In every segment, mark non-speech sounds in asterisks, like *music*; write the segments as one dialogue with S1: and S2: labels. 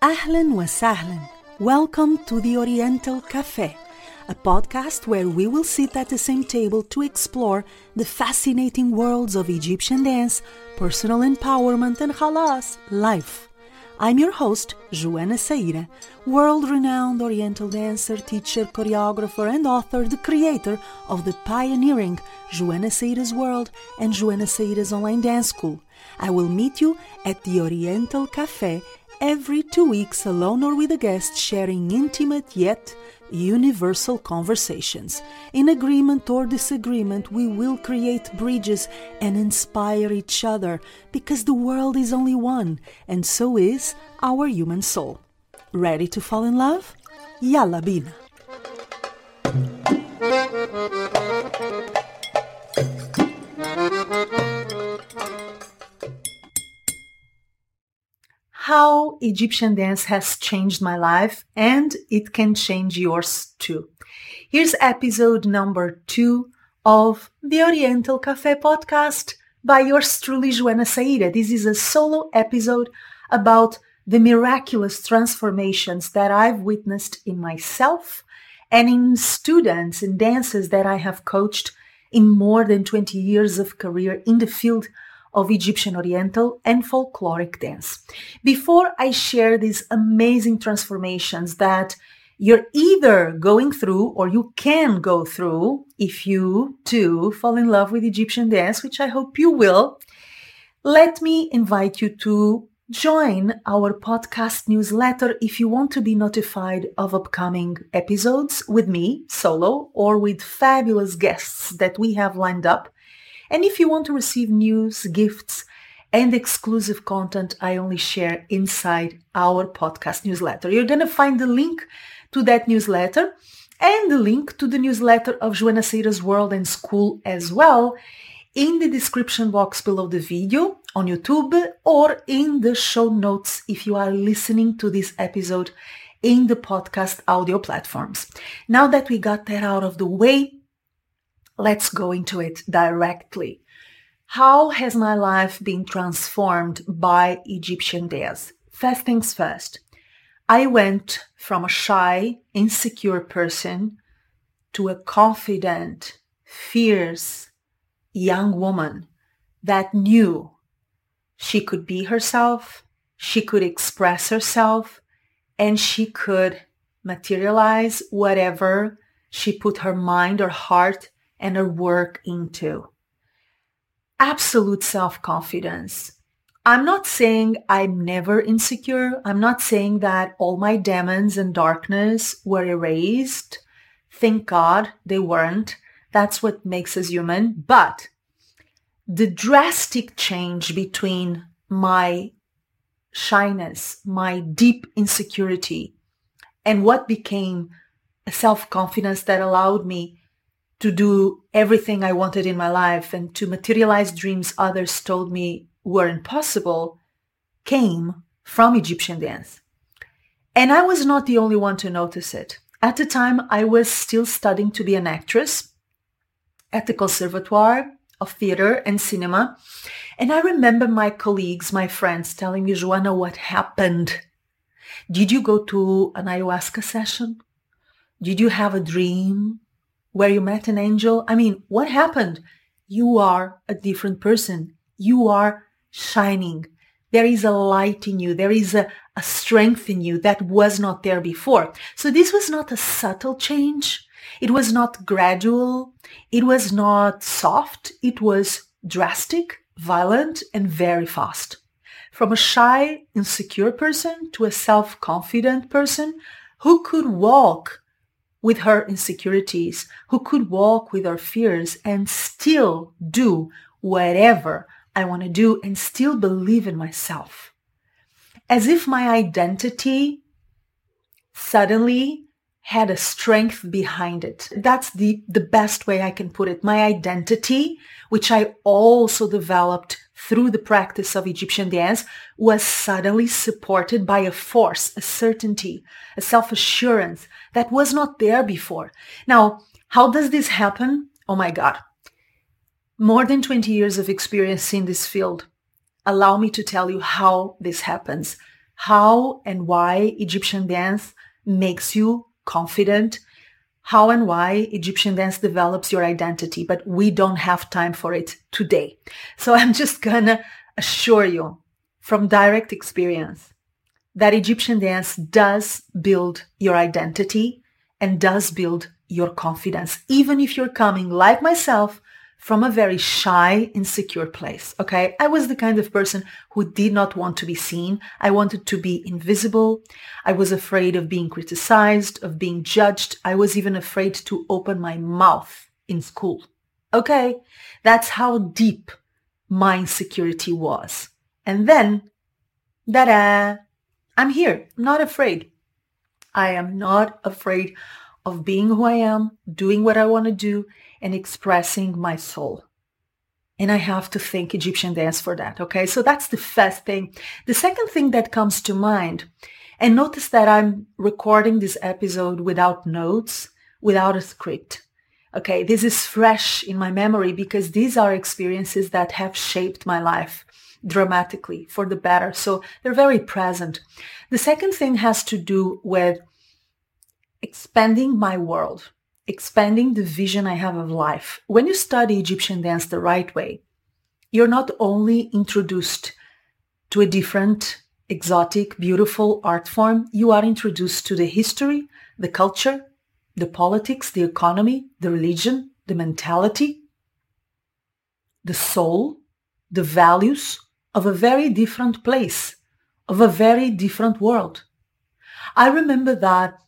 S1: Ahlan wa sahlan. Welcome to the Oriental Cafe, a podcast where we will sit at the same table to explore the fascinating worlds of Egyptian dance, personal empowerment, and halas, life. I'm your host, Joana Saahirah, world renowned Oriental dancer, teacher, choreographer, and author, the creator of the pioneering Joana Saahirah's World and Joana Saahirah's Online Dance School. I will meet you at the Oriental Cafe every two weeks alone or with a guest sharing intimate yet universal conversations. In agreement or disagreement, we will create bridges and inspire each other because the world is only one, and so is our human soul. Ready to fall in love? Yalla bina! Egyptian dance has changed my life and it can change yours too. Here's episode number two of the Oriental Cafe podcast by yours truly, Joana Saahirah. This is a solo episode about the miraculous transformations that I've witnessed in myself and in students and dancers that I have coached in more than 20 years of career in the field of Egyptian Oriental and folkloric dance. Before I share these amazing transformations that you're either going through or you can go through if you too fall in love with Egyptian dance, which I hope you will, let me invite you to join our podcast newsletter if you want to be notified of upcoming episodes with me solo or with fabulous guests that we have lined up and if you want to receive news, gifts, and exclusive content I only share inside our podcast newsletter. You're going to find the link to that newsletter and the link to the newsletter of Joana Saahirah's World and School as well in the description box below the video on YouTube or in the show notes if you are listening to this episode in the podcast audio platforms. Now that we got that out of the way, Let's go into it directly. How has my life been transformed by Egyptian dance? First things first, I went from a shy, insecure person to a confident, fierce young woman that knew she could be herself, she could express herself, and she could materialize whatever she put her mind or heart and her work into. Absolute self-confidence. I'm not saying I'm never insecure. I'm not saying that all my demons and darkness were erased. Thank God they weren't. That's what makes us human. But the drastic change between my shyness, my deep insecurity, and what became a self-confidence that allowed me to do everything I wanted in my life and to materialize dreams others told me were impossible came from Egyptian dance. And I was not the only one to notice it. At the time, I was still studying to be an actress at the Conservatoire of Theater and Cinema. And I remember my colleagues, my friends telling me, Joana, what happened? Did you go to an ayahuasca session? Did you have a dream? Where you met an angel. I mean, what happened? You are a different person. You are shining. There is a light in you. There is a, a strength in you that was not there before. So this was not a subtle change. It was not gradual. It was not soft. It was drastic, violent, and very fast. From a shy, insecure person to a self-confident person who could walk with her insecurities, who could walk with her fears and still do whatever I want to do and still believe in myself. As if my identity suddenly had a strength behind it. That's the, the best way I can put it. My identity, which I also developed through the practice of Egyptian dance was suddenly supported by a force, a certainty, a self-assurance that was not there before. Now, how does this happen? Oh my God. More than 20 years of experience in this field allow me to tell you how this happens, how and why Egyptian dance makes you confident, how and why Egyptian dance develops your identity, but we don't have time for it today. So I'm just gonna assure you from direct experience that Egyptian dance does build your identity and does build your confidence, even if you're coming like myself from a very shy, insecure place. Okay. I was the kind of person who did not want to be seen. I wanted to be invisible. I was afraid of being criticized, of being judged. I was even afraid to open my mouth in school. Okay. That's how deep my insecurity was. And then, da-da, I'm here, not afraid. I am not afraid of being who I am, doing what I want to do, and expressing my soul. And I have to thank Egyptian dance for that. Okay. So that's the first thing. The second thing that comes to mind, and notice that I'm recording this episode without notes, without a script. Okay. This is fresh in my memory because these are experiences that have shaped my life dramatically for the better. So they're very present. The second thing has to do with expanding my world expanding the vision I have of life. When you study Egyptian dance the right way, you're not only introduced to a different, exotic, beautiful art form, you are introduced to the history, the culture, the politics, the economy, the religion, the mentality, the soul, the values of a very different place, of a very different world. I remember that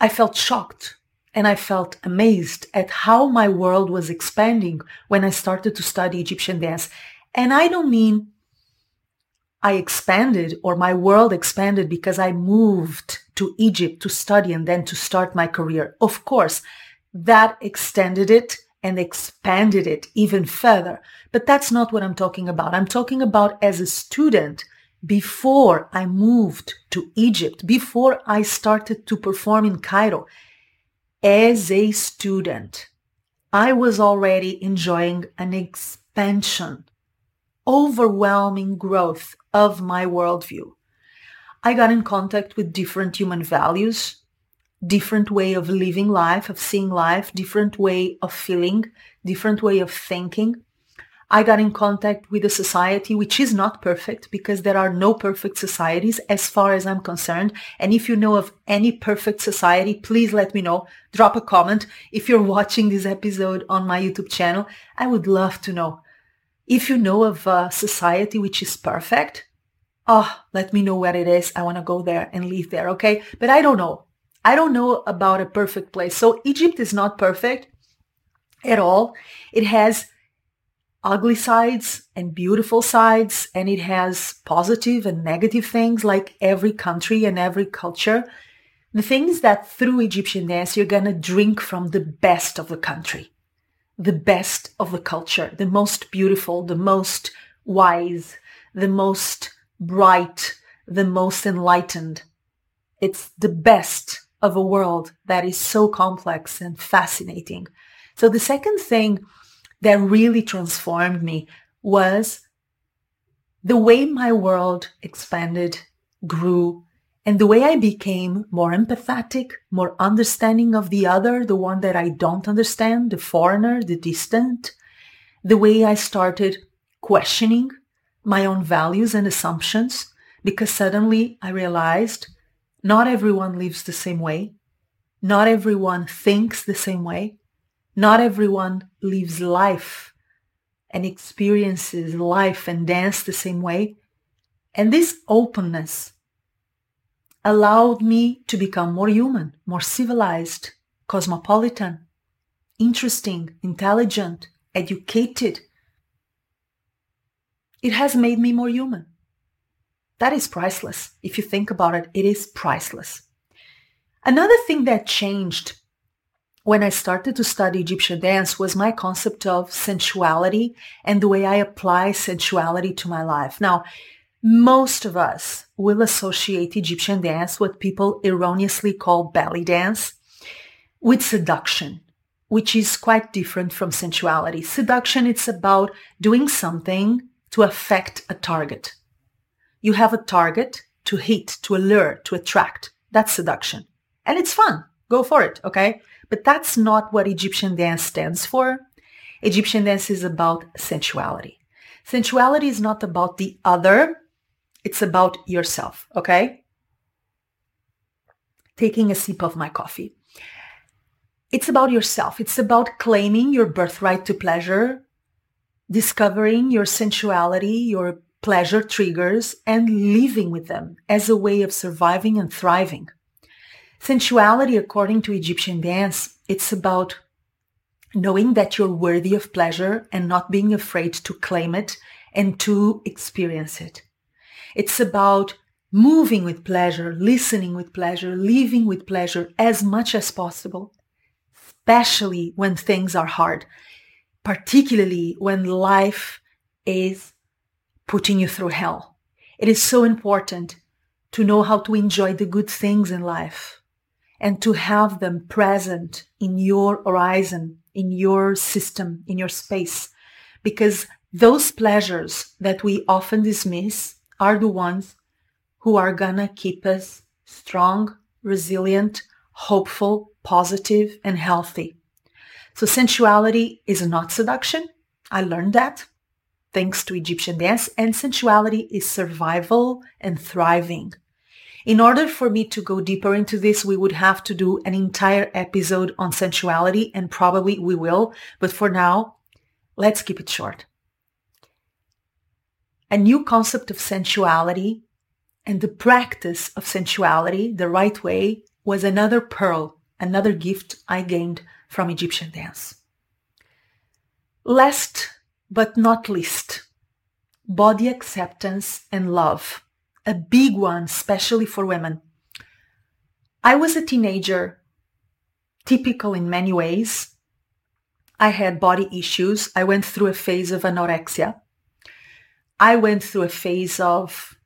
S1: I felt shocked and I felt amazed at how my world was expanding when I started to study Egyptian dance. And I don't mean I expanded or my world expanded because I moved to Egypt to study and then to start my career. Of course, that extended it and expanded it even further. But that's not what I'm talking about. I'm talking about as a student before I moved to Egypt, before I started to perform in Cairo as a student, I was already enjoying an expansion, overwhelming growth of my worldview. I got in contact with different human values, different way of living life, of seeing life, different way of feeling, different way of thinking. I got in contact with a society which is not perfect because there are no perfect societies as far as I'm concerned. And if you know of any perfect society, please let me know. Drop a comment. If you're *laughs* watching this episode on my YouTube channel, I would love to know. If you know of a society which is perfect, oh, let me know where it is. I want to go there and live there. Okay. But I don't know. I don't know about a perfect place. So Egypt is not perfect at all. It has ugly sides and beautiful sides, and it has positive and negative things like every country and every culture. The thing is that through Egyptian dance, you're going to drink from the best of the country, the best of the culture, the most beautiful, the most wise, the most bright, the most enlightened. It's the best of a world that is so complex and fascinating. So the second thing that really transformed me was the way my world expanded, grew, and the way I became more empathetic, more understanding of the other, the one that I don't understand, the foreigner, the distant, the way I started questioning my own values and assumptions, because suddenly I realized not everyone lives the same way. Not everyone thinks the same way. Not everyone lives life and experiences life and dance the same way. And this openness allowed me to become more human, more civilized, cosmopolitan, interesting, intelligent, educated. It has made me more human. That is priceless. If you think about it, it is priceless. Another thing that changed when I started to study Egyptian dance was my concept of sensuality and the way I apply sensuality to my life. Now, most of us will associate Egyptian dance, what people erroneously call belly dance, with seduction, which is quite different from sensuality. Seduction, it's about doing something to affect a target. You have a target to hit, to allure, to attract. That's seduction. And it's fun. Go for it, okay? But that's not what Egyptian dance stands for. Egyptian dance is about sensuality. Sensuality is not about the other. It's about yourself, okay? Taking a sip of my coffee. It's about yourself. It's about claiming your birthright to pleasure, discovering your sensuality, your pleasure triggers, and living with them as a way of surviving and thriving. Sensuality, according to Egyptian dance, it's about knowing that you're worthy of pleasure and not being afraid to claim it and to experience it. It's about moving with pleasure, listening with pleasure, living with pleasure as much as possible, especially when things are hard, particularly when life is putting you through hell. It is so important to know how to enjoy the good things in life and to have them present in your horizon, in your system, in your space. Because those pleasures that we often dismiss are the ones who are gonna keep us strong, resilient, hopeful, positive, and healthy. So sensuality is not seduction. I learned that thanks to Egyptian dance and sensuality is survival and thriving. In order for me to go deeper into this, we would have to do an entire episode on sensuality and probably we will. But for now, let's keep it short. A new concept of sensuality and the practice of sensuality the right way was another pearl, another gift I gained from Egyptian dance. Last but not least, body acceptance and love a big one, especially for women. I was a teenager, typical in many ways. I had body issues. I went through a phase of anorexia. I went through a phase of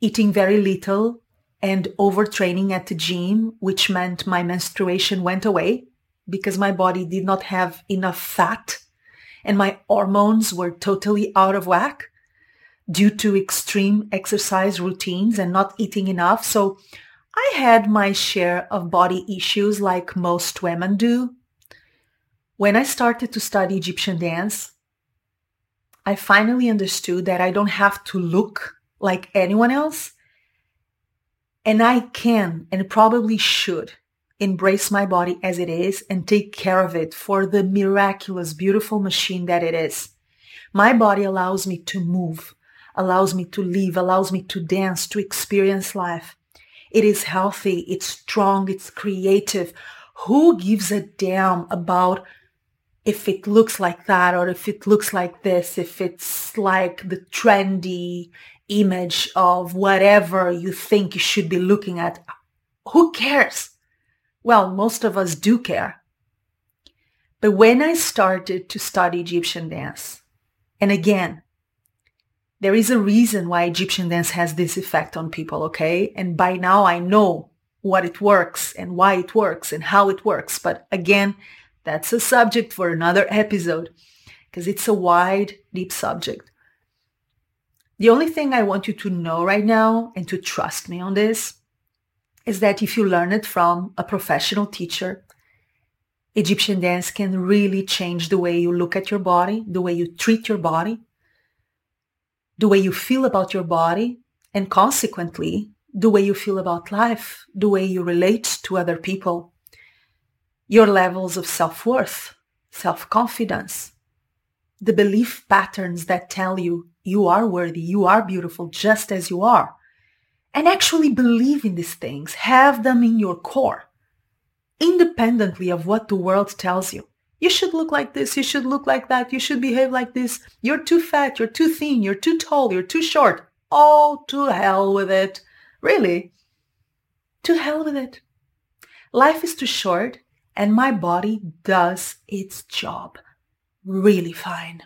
S1: eating very little and overtraining at the gym, which meant my menstruation went away because my body did not have enough fat and my hormones were totally out of whack due to extreme exercise routines and not eating enough. So I had my share of body issues like most women do. When I started to study Egyptian dance, I finally understood that I don't have to look like anyone else. And I can and probably should embrace my body as it is and take care of it for the miraculous, beautiful machine that it is. My body allows me to move, allows me to live, allows me to dance, to experience life. It is healthy, it's strong, it's creative. Who gives a damn about if it looks like that or if it looks like this, if it's like the trendy image of whatever you think you should be looking at? Who cares? Well, most of us do care. But when I started to study Egyptian dance, and again, there is a reason why Egyptian dance has this effect on people, okay? And by now I know what it works and why it works and how it works. But again, that's a subject for another episode because it's a wide, deep subject. The only thing I want you to know right now and to trust me on this is that if you learn it from a professional teacher, Egyptian dance can really change the way you look at your body, the way you treat your body, the way you feel about your body, and consequently, the way you feel about life, the way you relate to other people, your levels of self-worth, self-confidence, the belief patterns that tell you you are worthy, you are beautiful just as you are. And actually believe in these things, have them in your core, independently of what the world tells you. You should look like this. You should look like that. You should behave like this. You're too fat. You're too thin. You're too tall. You're too short. Oh, to hell with it. Really? To hell with it. Life is too short and my body does its job really fine.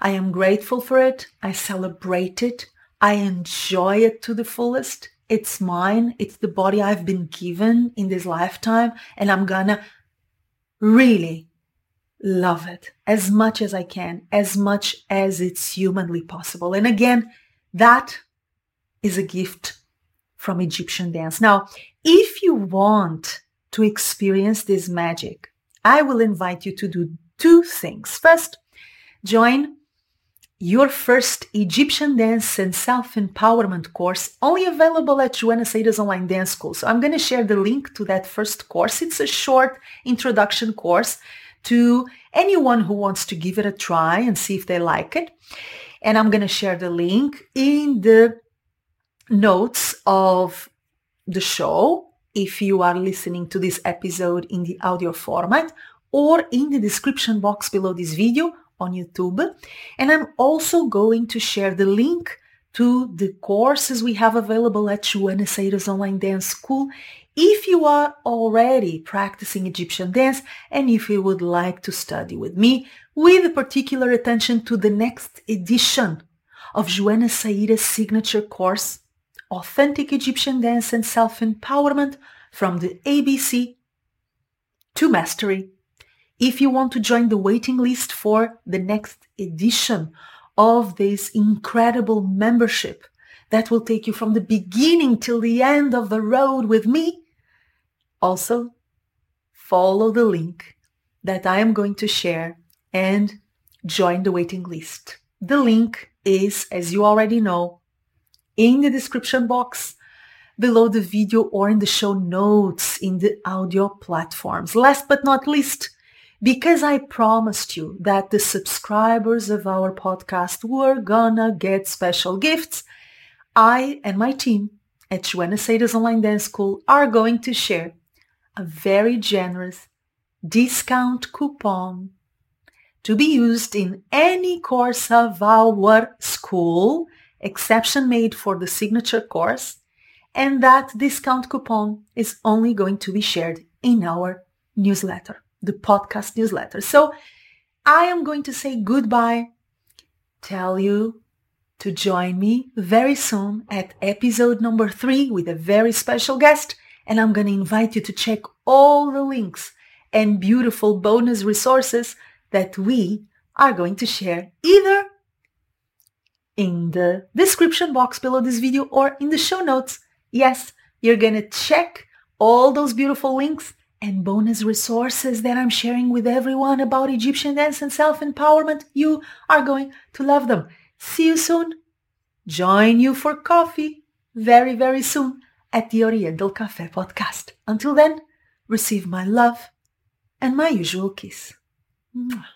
S1: I am grateful for it. I celebrate it. I enjoy it to the fullest. It's mine. It's the body I've been given in this lifetime and I'm gonna really love it as much as I can, as much as it's humanly possible. And again, that is a gift from Egyptian dance. Now, if you want to experience this magic, I will invite you to do two things. First, join your first Egyptian dance and self-empowerment course only available at Joana Saahirah's Online Dance School. So I'm going to share the link to that first course. It's a short introduction course to anyone who wants to give it a try and see if they like it. And I'm going to share the link in the notes of the show if you are listening to this episode in the audio format or in the description box below this video on YouTube. And I'm also going to share the link to the courses we have available at Saahirah's Online Dance School if you are already practicing Egyptian dance and if you would like to study with me with particular attention to the next edition of Joana Saahirah's signature course, Authentic Egyptian Dance and Self-Empowerment from the ABC to Mastery. If you want to join the waiting list for the next edition of this incredible membership that will take you from the beginning till the end of the road with me, also follow the link that I am going to share and join the waiting list. The link is, as you already know, in the description box below the video or in the show notes in the audio platforms. Last but not least, because I promised you that the subscribers of our podcast were gonna get special gifts, I and my team at Joana Online Dance School are going to share a very generous discount coupon to be used in any course of our school, exception made for the signature course, and that discount coupon is only going to be shared in our newsletter the podcast newsletter. So I am going to say goodbye, tell you to join me very soon at episode number three with a very special guest. And I'm going to invite you to check all the links and beautiful bonus resources that we are going to share either in the description box below this video or in the show notes. Yes, you're going to check all those beautiful links and bonus resources that I'm sharing with everyone about Egyptian dance and self-empowerment. You are going to love them. See you soon. Join you for coffee very, very soon at the Oriental Cafe podcast. Until then, receive my love and my usual kiss. Mwah.